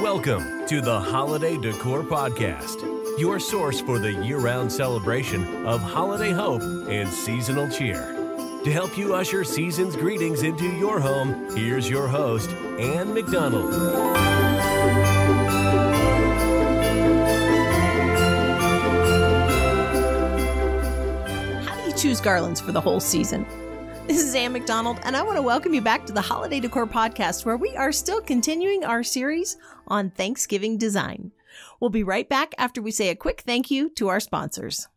Welcome to the Holiday Decor Podcast, your source for the year round celebration of holiday hope and seasonal cheer. To help you usher season's greetings into your home, here's your host, Ann McDonald. How do you choose garlands for the whole season? This is Ann McDonald, and I want to welcome you back to the Holiday Decor Podcast, where we are still continuing our series on Thanksgiving design. We'll be right back after we say a quick thank you to our sponsors.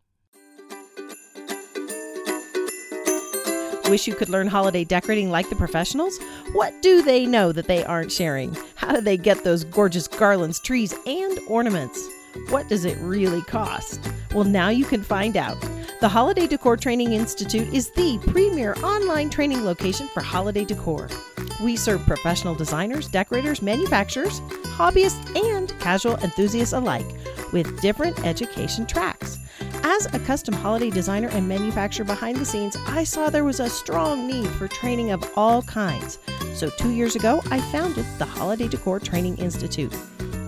Wish you could learn holiday decorating like the professionals? What do they know that they aren't sharing? How do they get those gorgeous garlands, trees, and ornaments? What does it really cost? Well, now you can find out. The Holiday Decor Training Institute is the premier online training location for holiday decor. We serve professional designers, decorators, manufacturers, hobbyists, and casual enthusiasts alike with different education tracks. As a custom holiday designer and manufacturer behind the scenes, I saw there was a strong need for training of all kinds. So, two years ago, I founded the Holiday Decor Training Institute.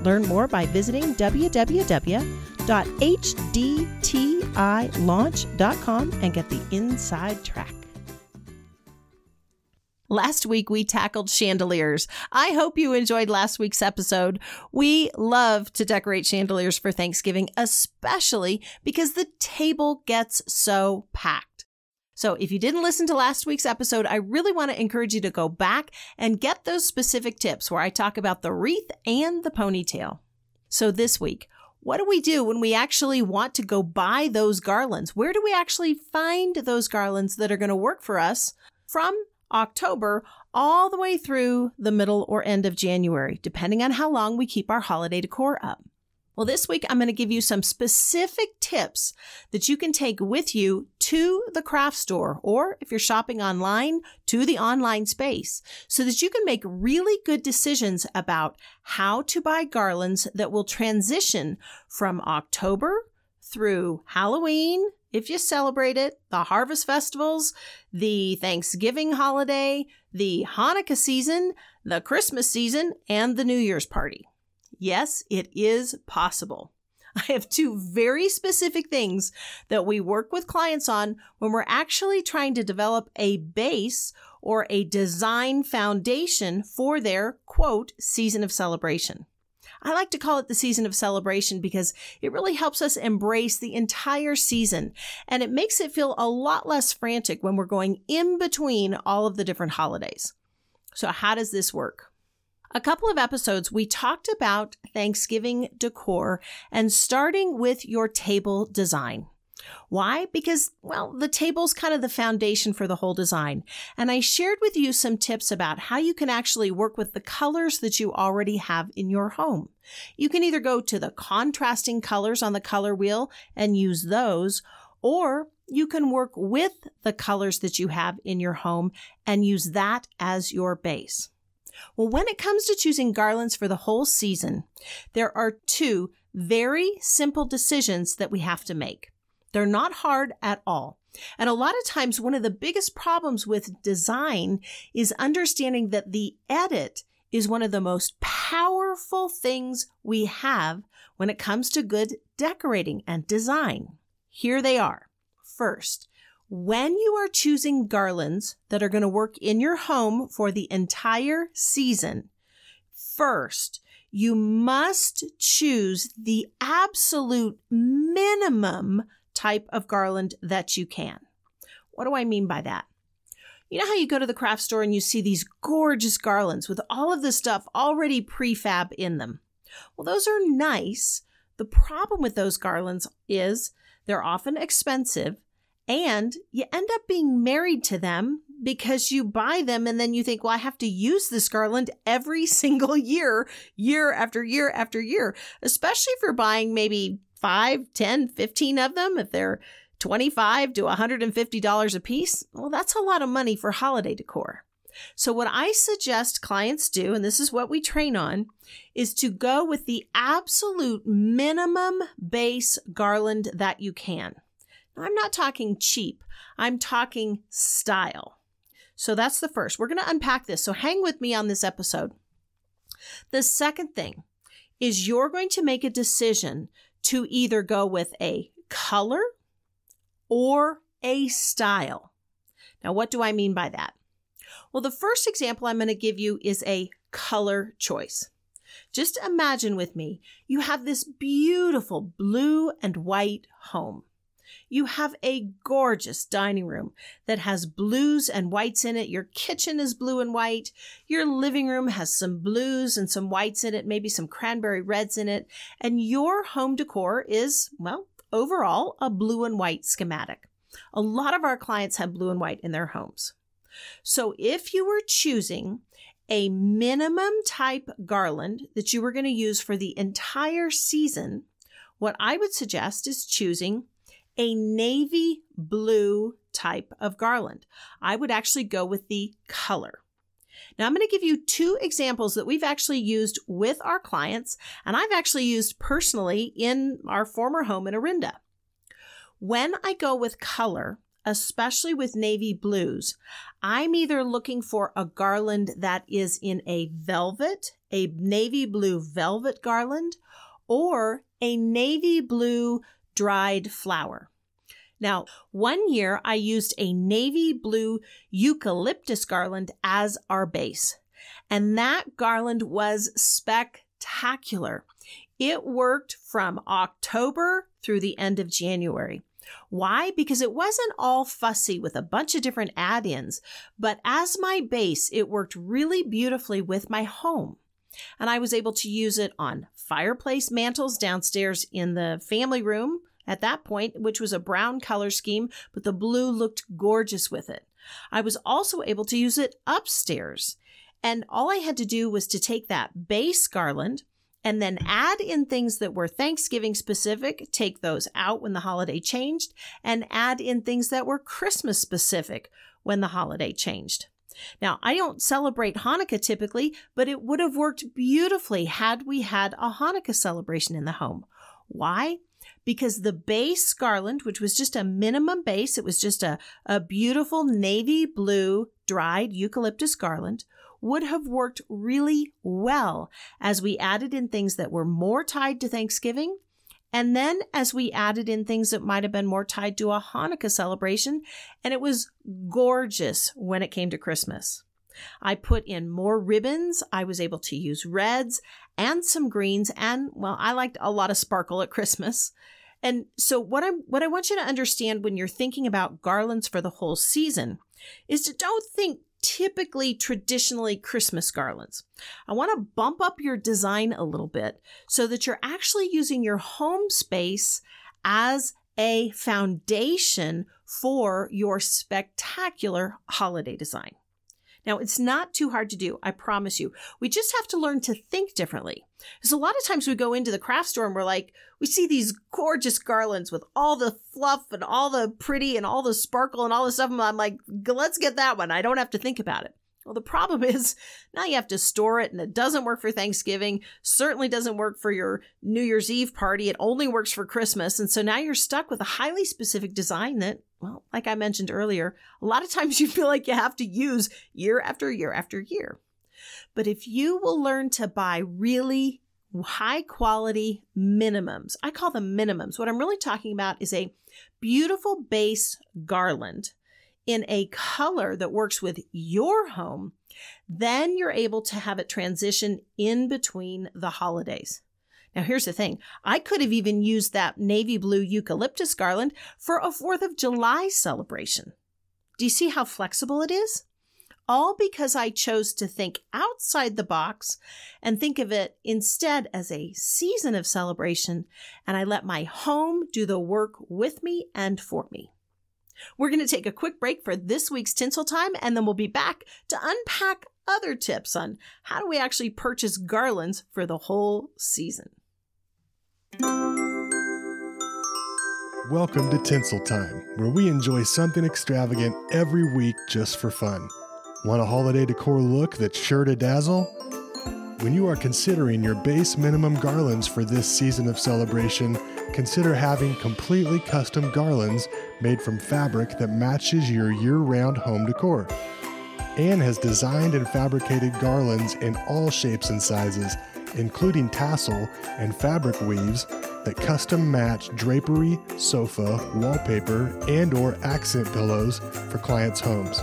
Learn more by visiting www.hdtilaunch.com and get the inside track. Last week, we tackled chandeliers. I hope you enjoyed last week's episode. We love to decorate chandeliers for Thanksgiving, especially because the table gets so packed. So if you didn't listen to last week's episode, I really want to encourage you to go back and get those specific tips where I talk about the wreath and the ponytail. So this week, what do we do when we actually want to go buy those garlands? Where do we actually find those garlands that are going to work for us from October all the way through the middle or end of January, depending on how long we keep our holiday decor up? Well, this week I'm going to give you some specific tips that you can take with you to the craft store, or if you're shopping online, to the online space, so that you can make really good decisions about how to buy garlands that will transition from October through Halloween, if you celebrate it, the harvest festivals, the Thanksgiving holiday, the Hanukkah season, the Christmas season, and the New Year's party. Yes, it is possible. I have two very specific things that we work with clients on when we're actually trying to develop a base or a design foundation for their quote season of celebration. I like to call it the season of celebration because it really helps us embrace the entire season and it makes it feel a lot less frantic when we're going in between all of the different holidays. So, how does this work? A couple of episodes, we talked about Thanksgiving decor and starting with your table design. Why? Because, well, the table's kind of the foundation for the whole design. And I shared with you some tips about how you can actually work with the colors that you already have in your home. You can either go to the contrasting colors on the color wheel and use those, or you can work with the colors that you have in your home and use that as your base. Well, when it comes to choosing garlands for the whole season, there are two very simple decisions that we have to make. They're not hard at all. And a lot of times, one of the biggest problems with design is understanding that the edit is one of the most powerful things we have when it comes to good decorating and design. Here they are. First, when you are choosing garlands that are going to work in your home for the entire season, first, you must choose the absolute minimum type of garland that you can. What do I mean by that? You know how you go to the craft store and you see these gorgeous garlands with all of this stuff already prefab in them? Well, those are nice. The problem with those garlands is they're often expensive and you end up being married to them because you buy them and then you think, well, I have to use this garland every single year, year after year after year, especially if you're buying maybe 5, 10, 15 of them. If they're 25 to $150 a piece, well, that's a lot of money for holiday decor. So, what I suggest clients do, and this is what we train on, is to go with the absolute minimum base garland that you can. I'm not talking cheap, I'm talking style. So that's the first. We're going to unpack this. So hang with me on this episode. The second thing is you're going to make a decision to either go with a color or a style. Now, what do I mean by that? Well, the first example I'm going to give you is a color choice. Just imagine with me, you have this beautiful blue and white home. You have a gorgeous dining room that has blues and whites in it. Your kitchen is blue and white. Your living room has some blues and some whites in it, maybe some cranberry reds in it. And your home decor is, well, overall, a blue and white schematic. A lot of our clients have blue and white in their homes. So if you were choosing a minimum type garland that you were going to use for the entire season, what I would suggest is choosing a navy blue type of garland. I would actually go with the color. Now, I'm going to give you two examples that we've actually used with our clients, and I've actually used personally in our former home in Orinda. When I go with color, especially with navy blues, I'm either looking for a garland that is in a velvet, a navy blue velvet garland, or a navy blue dried flower. Now, one year I used a navy blue eucalyptus garland as our base, and that garland was spectacular. It worked from October through the end of January. Why? Because it wasn't all fussy with a bunch of different add ins, but as my base, it worked really beautifully with my home. And I was able to use it on fireplace mantles downstairs in the family room at that point, which was a brown color scheme, but the blue looked gorgeous with it. I was also able to use it upstairs. And all I had to do was to take that base garland and then add in things that were Thanksgiving specific, take those out when the holiday changed, and add in things that were Christmas specific when the holiday changed. Now, I don't celebrate Hanukkah typically, but it would have worked beautifully had we had a Hanukkah celebration in the home. Why? Because the base garland, which was just a minimum base, it was just a, a beautiful navy blue dried eucalyptus garland, would have worked really well as we added in things that were more tied to Thanksgiving. And then as we added in things that might have been more tied to a Hanukkah celebration, and it was gorgeous when it came to Christmas. I put in more ribbons. I was able to use reds and some greens and well, I liked a lot of sparkle at Christmas. And so what I what I want you to understand when you're thinking about garlands for the whole season is to don't think typically traditionally Christmas garlands. I want to bump up your design a little bit so that you're actually using your home space as a foundation for your spectacular holiday design. Now, it's not too hard to do, I promise you. We just have to learn to think differently. Because a lot of times we go into the craft store and we're like, we see these gorgeous garlands with all the fluff and all the pretty and all the sparkle and all the stuff. And I'm like, let's get that one. I don't have to think about it. Well, the problem is now you have to store it and it doesn't work for Thanksgiving, certainly doesn't work for your New Year's Eve party. It only works for Christmas. And so now you're stuck with a highly specific design that, well, like I mentioned earlier, a lot of times you feel like you have to use year after year after year. But if you will learn to buy really high quality minimums, I call them minimums. What I'm really talking about is a beautiful base garland in a color that works with your home, then you're able to have it transition in between the holidays. Now, here's the thing I could have even used that navy blue eucalyptus garland for a 4th of July celebration. Do you see how flexible it is? All because I chose to think outside the box and think of it instead as a season of celebration, and I let my home do the work with me and for me. We're going to take a quick break for this week's tinsel time, and then we'll be back to unpack other tips on how do we actually purchase garlands for the whole season. Welcome to Tinsel Time, where we enjoy something extravagant every week just for fun. Want a holiday decor look that's sure to dazzle? When you are considering your base minimum garlands for this season of celebration, consider having completely custom garlands made from fabric that matches your year round home decor. Anne has designed and fabricated garlands in all shapes and sizes including tassel and fabric weaves that custom match drapery, sofa, wallpaper, and or accent pillows for clients' homes.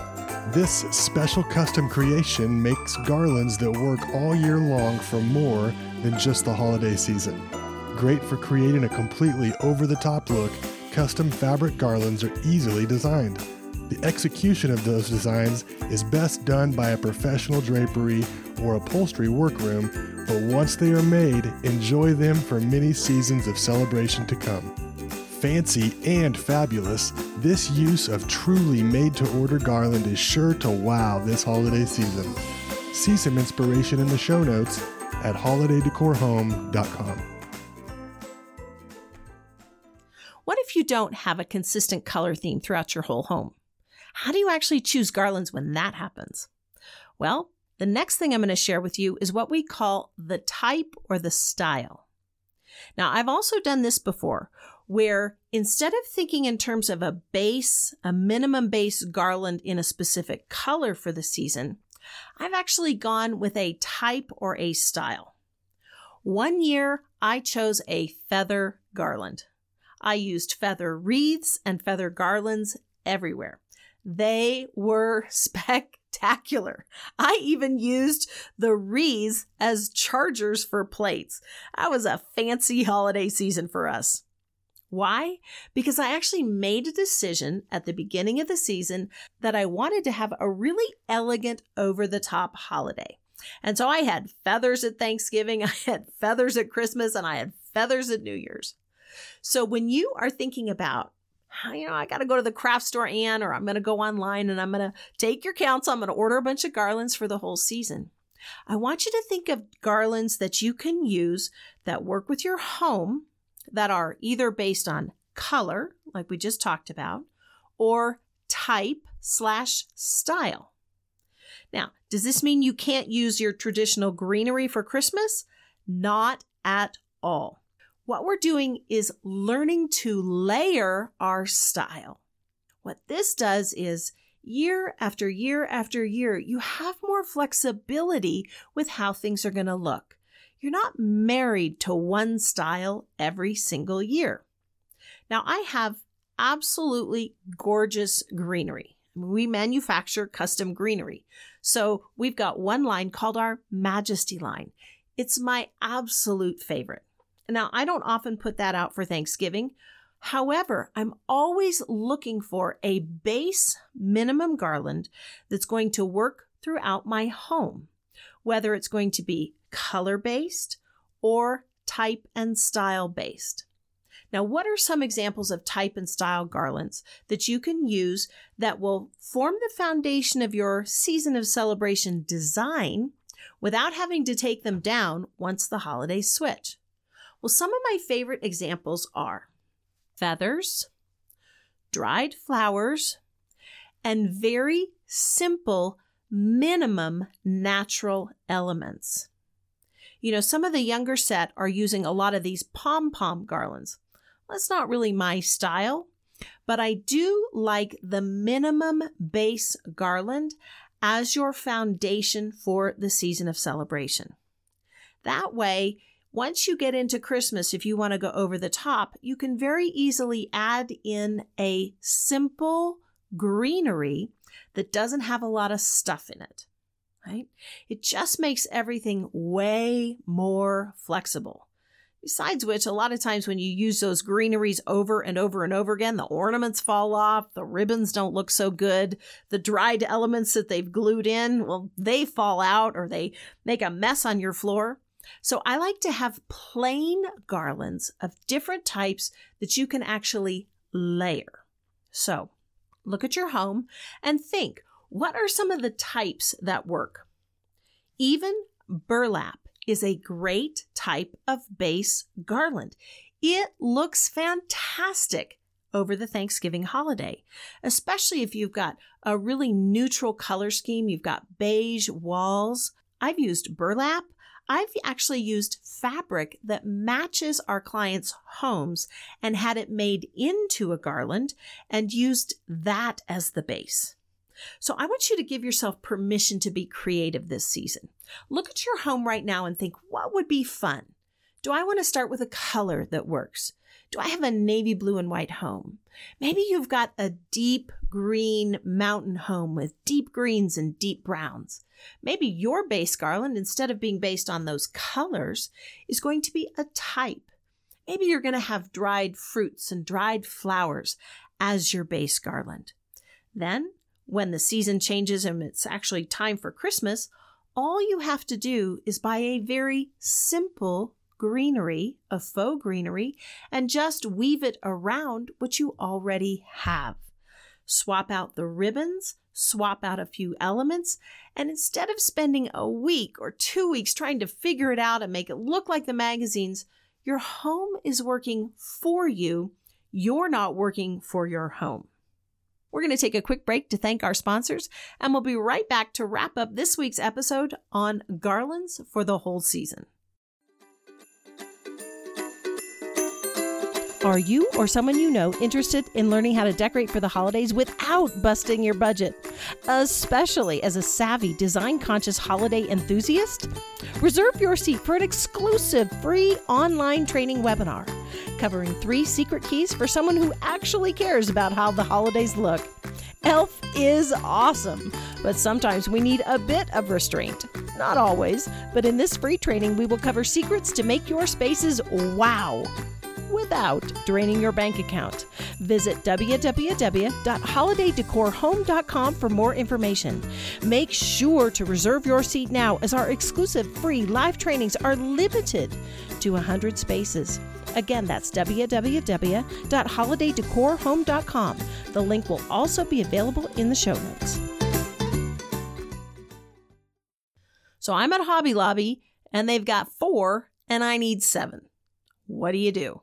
This special custom creation makes garlands that work all year long for more than just the holiday season. Great for creating a completely over the top look, custom fabric garlands are easily designed. The execution of those designs is best done by a professional drapery or upholstery workroom, but once they are made, enjoy them for many seasons of celebration to come. Fancy and fabulous, this use of truly made to order garland is sure to wow this holiday season. See some inspiration in the show notes at holidaydecorhome.com. What if you don't have a consistent color theme throughout your whole home? How do you actually choose garlands when that happens? Well, the next thing I'm going to share with you is what we call the type or the style. Now, I've also done this before where instead of thinking in terms of a base, a minimum base garland in a specific color for the season, I've actually gone with a type or a style. One year, I chose a feather garland. I used feather wreaths and feather garlands everywhere. They were spectacular. I even used the wreaths as chargers for plates. That was a fancy holiday season for us. Why? Because I actually made a decision at the beginning of the season that I wanted to have a really elegant, over the top holiday. And so I had feathers at Thanksgiving, I had feathers at Christmas, and I had feathers at New Year's. So when you are thinking about, you know, I got to go to the craft store, Anne, or I'm going to go online and I'm going to take your counsel. I'm going to order a bunch of garlands for the whole season. I want you to think of garlands that you can use that work with your home that are either based on color, like we just talked about, or type slash style. Now, does this mean you can't use your traditional greenery for Christmas? Not at all. What we're doing is learning to layer our style. What this does is year after year after year, you have more flexibility with how things are going to look. You're not married to one style every single year. Now, I have absolutely gorgeous greenery. We manufacture custom greenery. So we've got one line called our Majesty line. It's my absolute favorite. Now, I don't often put that out for Thanksgiving. However, I'm always looking for a base minimum garland that's going to work throughout my home, whether it's going to be color based or type and style based. Now, what are some examples of type and style garlands that you can use that will form the foundation of your season of celebration design without having to take them down once the holidays switch? Well, some of my favorite examples are feathers, dried flowers, and very simple minimum natural elements. You know, some of the younger set are using a lot of these pom pom garlands. That's not really my style, but I do like the minimum base garland as your foundation for the season of celebration. That way, once you get into Christmas, if you want to go over the top, you can very easily add in a simple greenery that doesn't have a lot of stuff in it right? It just makes everything way more flexible. Besides which, a lot of times when you use those greeneries over and over and over again, the ornaments fall off, the ribbons don't look so good, the dried elements that they've glued in, well, they fall out or they make a mess on your floor. So I like to have plain garlands of different types that you can actually layer. So look at your home and think what are some of the types that work? Even burlap is a great type of base garland. It looks fantastic over the Thanksgiving holiday, especially if you've got a really neutral color scheme. You've got beige walls. I've used burlap. I've actually used fabric that matches our clients' homes and had it made into a garland and used that as the base. So I want you to give yourself permission to be creative this season. Look at your home right now and think, what would be fun? Do I want to start with a color that works? Do I have a navy blue and white home? Maybe you've got a deep green mountain home with deep greens and deep browns. Maybe your base garland, instead of being based on those colors, is going to be a type. Maybe you're going to have dried fruits and dried flowers as your base garland. Then when the season changes and it's actually time for Christmas, all you have to do is buy a very simple greenery, a faux greenery, and just weave it around what you already have. Swap out the ribbons, swap out a few elements, and instead of spending a week or two weeks trying to figure it out and make it look like the magazines, your home is working for you. You're not working for your home. We're going to take a quick break to thank our sponsors, and we'll be right back to wrap up this week's episode on garlands for the whole season. Are you or someone you know interested in learning how to decorate for the holidays without busting your budget? Especially as a savvy, design conscious holiday enthusiast? Reserve your seat for an exclusive free online training webinar covering three secret keys for someone who actually cares about how the holidays look. Elf is awesome, but sometimes we need a bit of restraint. Not always, but in this free training, we will cover secrets to make your spaces wow without draining your bank account. Visit www.holidaydecorhome.com for more information. Make sure to reserve your seat now as our exclusive free live trainings are limited to 100 spaces. Again, that's www.holidaydecorhome.com. The link will also be available in the show notes. So I'm at Hobby Lobby and they've got four and I need seven. What do you do?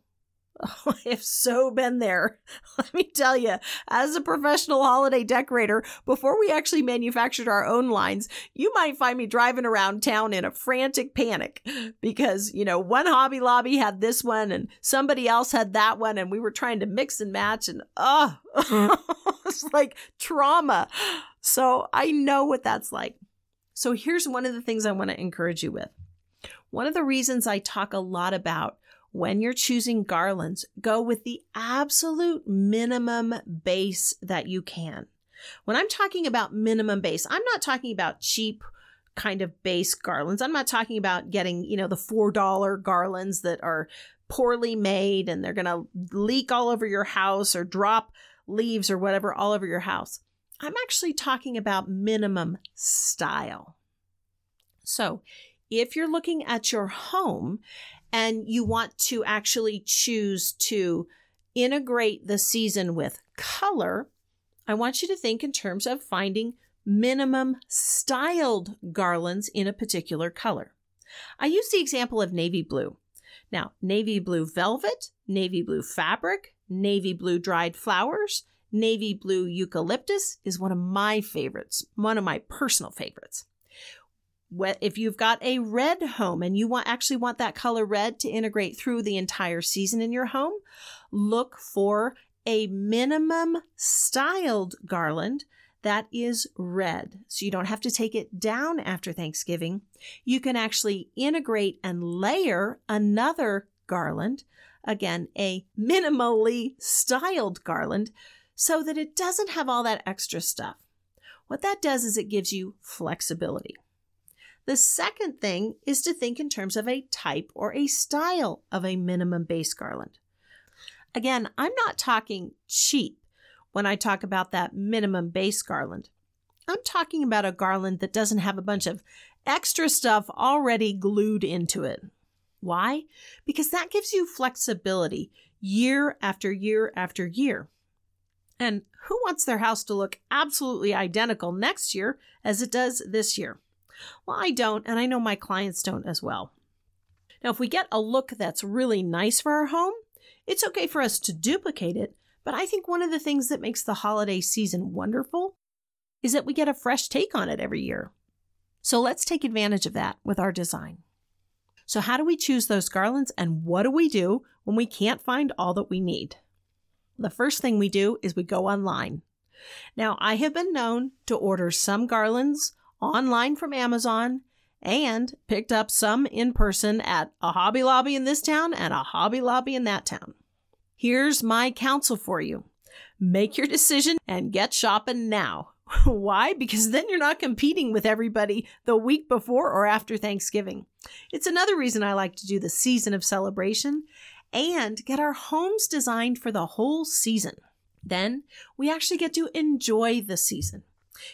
Oh, I have so been there. Let me tell you, as a professional holiday decorator, before we actually manufactured our own lines, you might find me driving around town in a frantic panic because, you know, one Hobby Lobby had this one and somebody else had that one, and we were trying to mix and match, and oh, it's like trauma. So I know what that's like. So here's one of the things I want to encourage you with. One of the reasons I talk a lot about when you're choosing garlands, go with the absolute minimum base that you can. When I'm talking about minimum base, I'm not talking about cheap kind of base garlands. I'm not talking about getting, you know, the $4 garlands that are poorly made and they're going to leak all over your house or drop leaves or whatever all over your house. I'm actually talking about minimum style. So, if you're looking at your home and you want to actually choose to integrate the season with color, I want you to think in terms of finding minimum styled garlands in a particular color. I use the example of navy blue. Now, navy blue velvet, navy blue fabric, navy blue dried flowers, navy blue eucalyptus is one of my favorites, one of my personal favorites if you've got a red home and you want actually want that color red to integrate through the entire season in your home, look for a minimum styled garland that is red. So you don't have to take it down after Thanksgiving. You can actually integrate and layer another garland, again, a minimally styled garland, so that it doesn't have all that extra stuff. What that does is it gives you flexibility. The second thing is to think in terms of a type or a style of a minimum base garland. Again, I'm not talking cheap when I talk about that minimum base garland. I'm talking about a garland that doesn't have a bunch of extra stuff already glued into it. Why? Because that gives you flexibility year after year after year. And who wants their house to look absolutely identical next year as it does this year? Well, I don't, and I know my clients don't as well. Now, if we get a look that's really nice for our home, it's okay for us to duplicate it, but I think one of the things that makes the holiday season wonderful is that we get a fresh take on it every year. So let's take advantage of that with our design. So, how do we choose those garlands and what do we do when we can't find all that we need? The first thing we do is we go online. Now, I have been known to order some garlands online from Amazon and picked up some in person at a Hobby Lobby in this town and a Hobby Lobby in that town. Here's my counsel for you make your decision and get shopping now. Why? Because then you're not competing with everybody the week before or after Thanksgiving. It's another reason I like to do the season of celebration and get our homes designed for the whole season. Then we actually get to enjoy the season.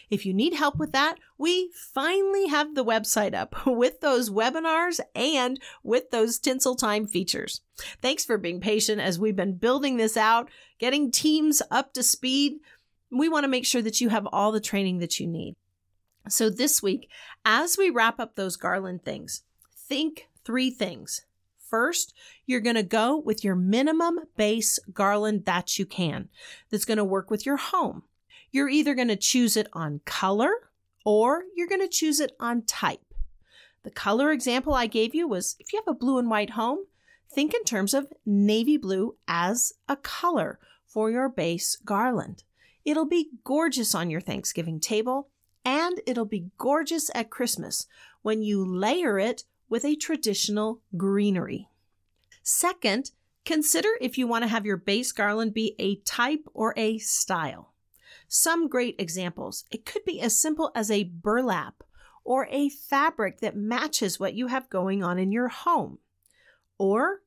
If you need help with that, we finally have the website up with those webinars and with those tinsel time features. Thanks for being patient as we've been building this out, getting teams up to speed. We want to make sure that you have all the training that you need. So this week, as we wrap up those garland things, think three things. First, you're going to go with your minimum base garland that you can that's going to work with your home. You're either going to choose it on color or you're going to choose it on type. The color example I gave you was if you have a blue and white home, think in terms of navy blue as a color for your base garland. It'll be gorgeous on your Thanksgiving table and it'll be gorgeous at Christmas when you layer it with a traditional greenery. Second, consider if you want to have your base garland be a type or a style. Some great examples. It could be as simple as a burlap or a fabric that matches what you have going on in your home, or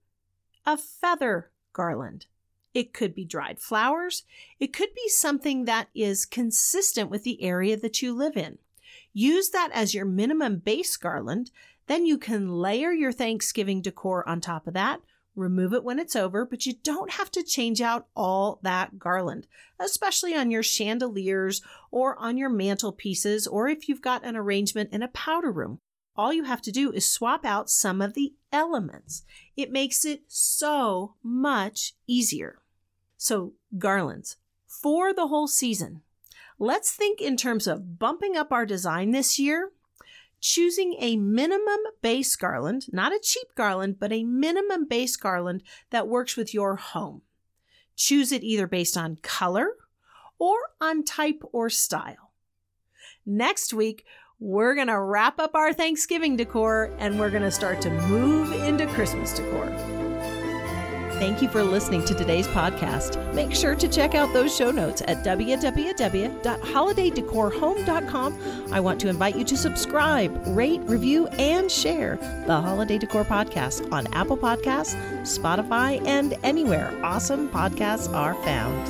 a feather garland. It could be dried flowers. It could be something that is consistent with the area that you live in. Use that as your minimum base garland. Then you can layer your Thanksgiving decor on top of that remove it when it's over, but you don't have to change out all that garland, especially on your chandeliers or on your mantelpieces, or if you've got an arrangement in a powder room. All you have to do is swap out some of the elements. It makes it so much easier. So, garlands for the whole season. Let's think in terms of bumping up our design this year choosing a minimum base garland, not a cheap garland, but a minimum base garland that works with your home. Choose it either based on color or on type or style. Next week, we're going to wrap up our Thanksgiving decor and we're going to start to move into Christmas decor. Thank you for listening to today's podcast. Make sure to check out those show notes at www.holidaydecorhome.com. I want to invite you to subscribe, rate, review, and share the Holiday Decor Podcast on Apple Podcasts, Spotify, and anywhere awesome podcasts are found.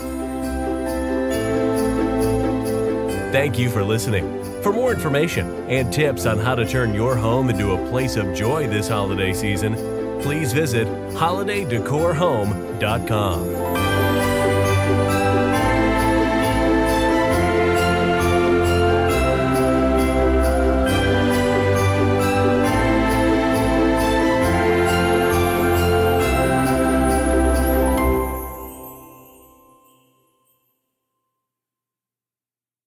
Thank you for listening. For more information and tips on how to turn your home into a place of joy this holiday season, please visit holidaydecorhome.com.